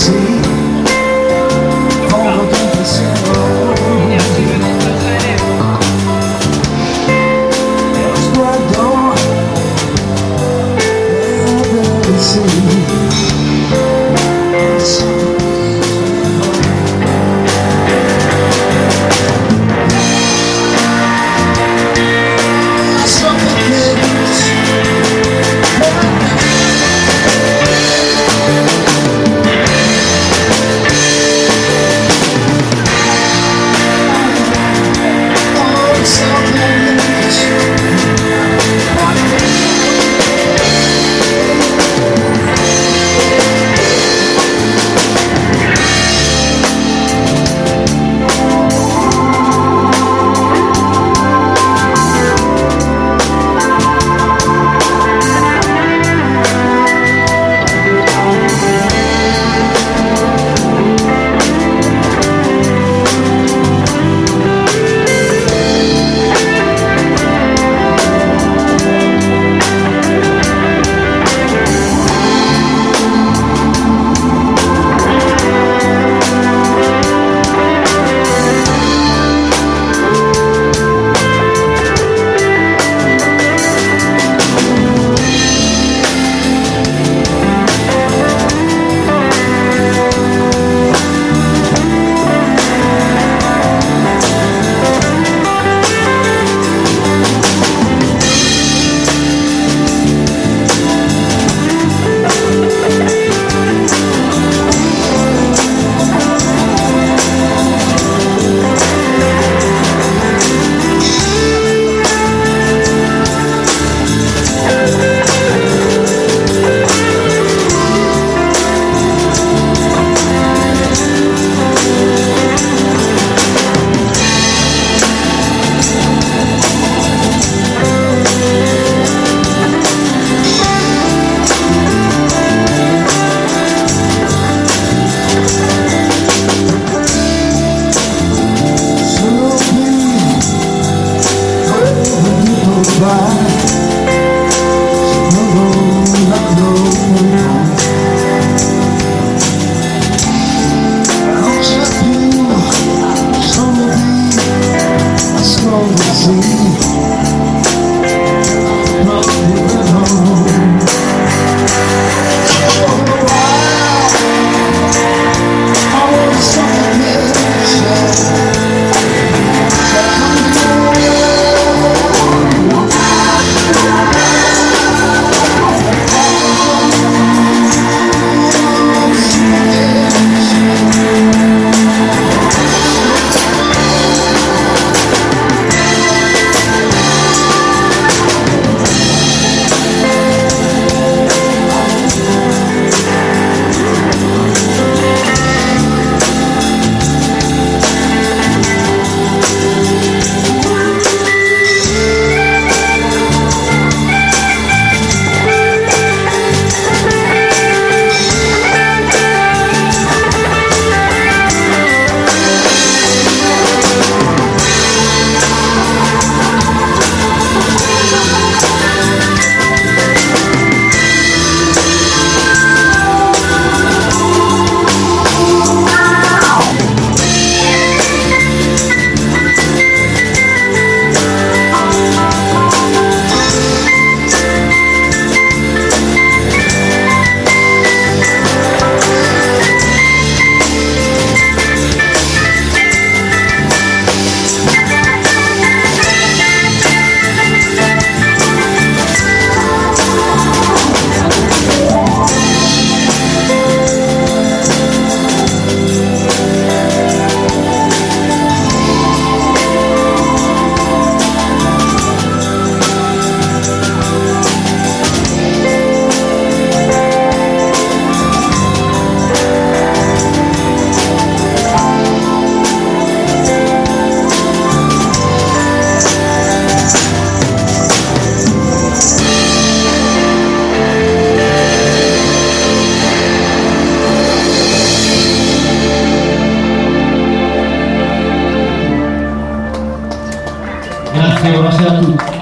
see Grazie, buonasera a tutti.